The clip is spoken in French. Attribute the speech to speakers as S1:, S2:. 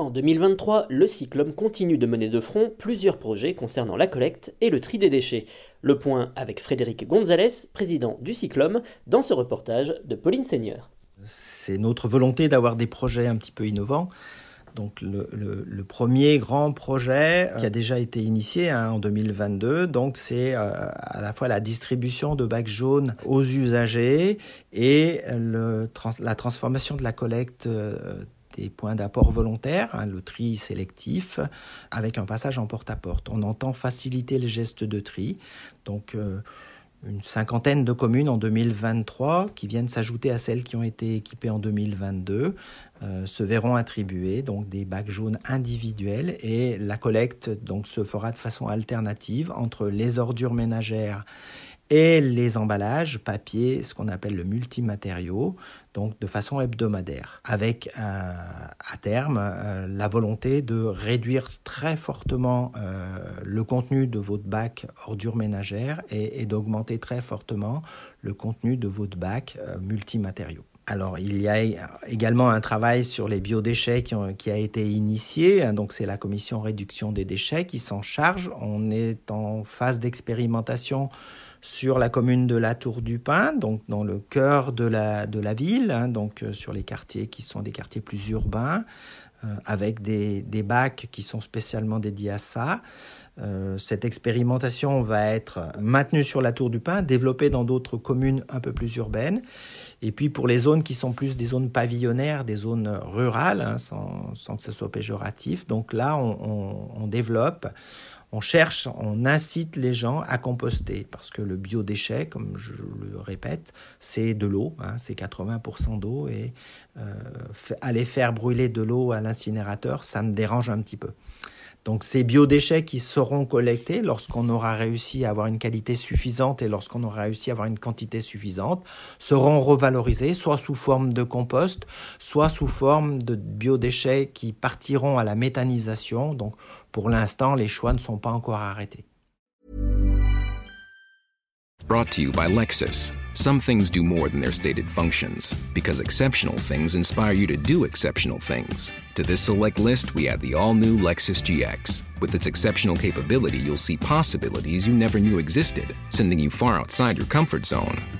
S1: En 2023, le Cyclone continue de mener de front plusieurs projets concernant la collecte et le tri des déchets. Le point avec Frédéric Gonzalez, président du Cyclone, dans ce reportage de Pauline Seigneur.
S2: C'est notre volonté d'avoir des projets un petit peu innovants. Donc le, premier grand projet qui a déjà été initié hein, en 2022, donc c'est euh, à la fois la distribution de bacs jaunes aux usagers et la transformation de la collecte euh, des points d'apport volontaires, hein, le tri sélectif, avec un passage en porte-à-porte. On entend faciliter les gestes de tri. Donc, euh, une cinquantaine de communes en 2023 qui viennent s'ajouter à celles qui ont été équipées en 2022 euh, se verront attribuer donc des bacs jaunes individuels et la collecte donc se fera de façon alternative entre les ordures ménagères et les emballages papier, ce qu'on appelle le multimatériau, donc de façon hebdomadaire, avec euh, à terme euh, la volonté de réduire très fortement euh, le contenu de votre bac ordures ménagères et, d'augmenter très fortement le contenu de votre bac multimatériaux. Alors, il y a également un travail sur les biodéchets qui, a été initié. Donc, c'est la commission réduction des déchets qui s'en charge. On est en phase d'expérimentation sur la commune de la Tour du Pin, donc dans le cœur de la, de la ville, hein, donc euh, sur les quartiers qui sont des quartiers plus urbains, euh, avec des, des, bacs qui sont spécialement dédiés à ça. Euh, cette expérimentation va être maintenue sur la Tour du Pin, développée dans d'autres communes un peu plus urbaines. Et puis pour les zones qui sont plus des zones pavillonnaires, des zones rurales, hein, sans, sans, que ce soit péjoratif, donc là on, développe on cherche, on incite les gens à composter parce que le biodéchet, comme je le répète, c'est de l'eau, hein, c'est 80% d'eau et euh, aller faire brûler de l'eau à l'incinérateur, ça me dérange un petit peu. Donc ces biodéchets qui seront collectés lorsqu'on aura réussi à avoir une qualité suffisante et lorsqu'on aura réussi à avoir une quantité suffisante seront revalorisés soit sous forme de compost, soit sous forme de biodéchets qui partiront à la méthanisation. Donc pour l'instant, les choix ne sont pas encore arrêtés.
S3: Brought to you by Lexus. Some things do more than their stated functions, because exceptional things inspire you to do exceptional things. To this select list, we add the all new Lexus GX. With its exceptional capability, you'll see possibilities you never knew existed, sending you far outside your comfort zone.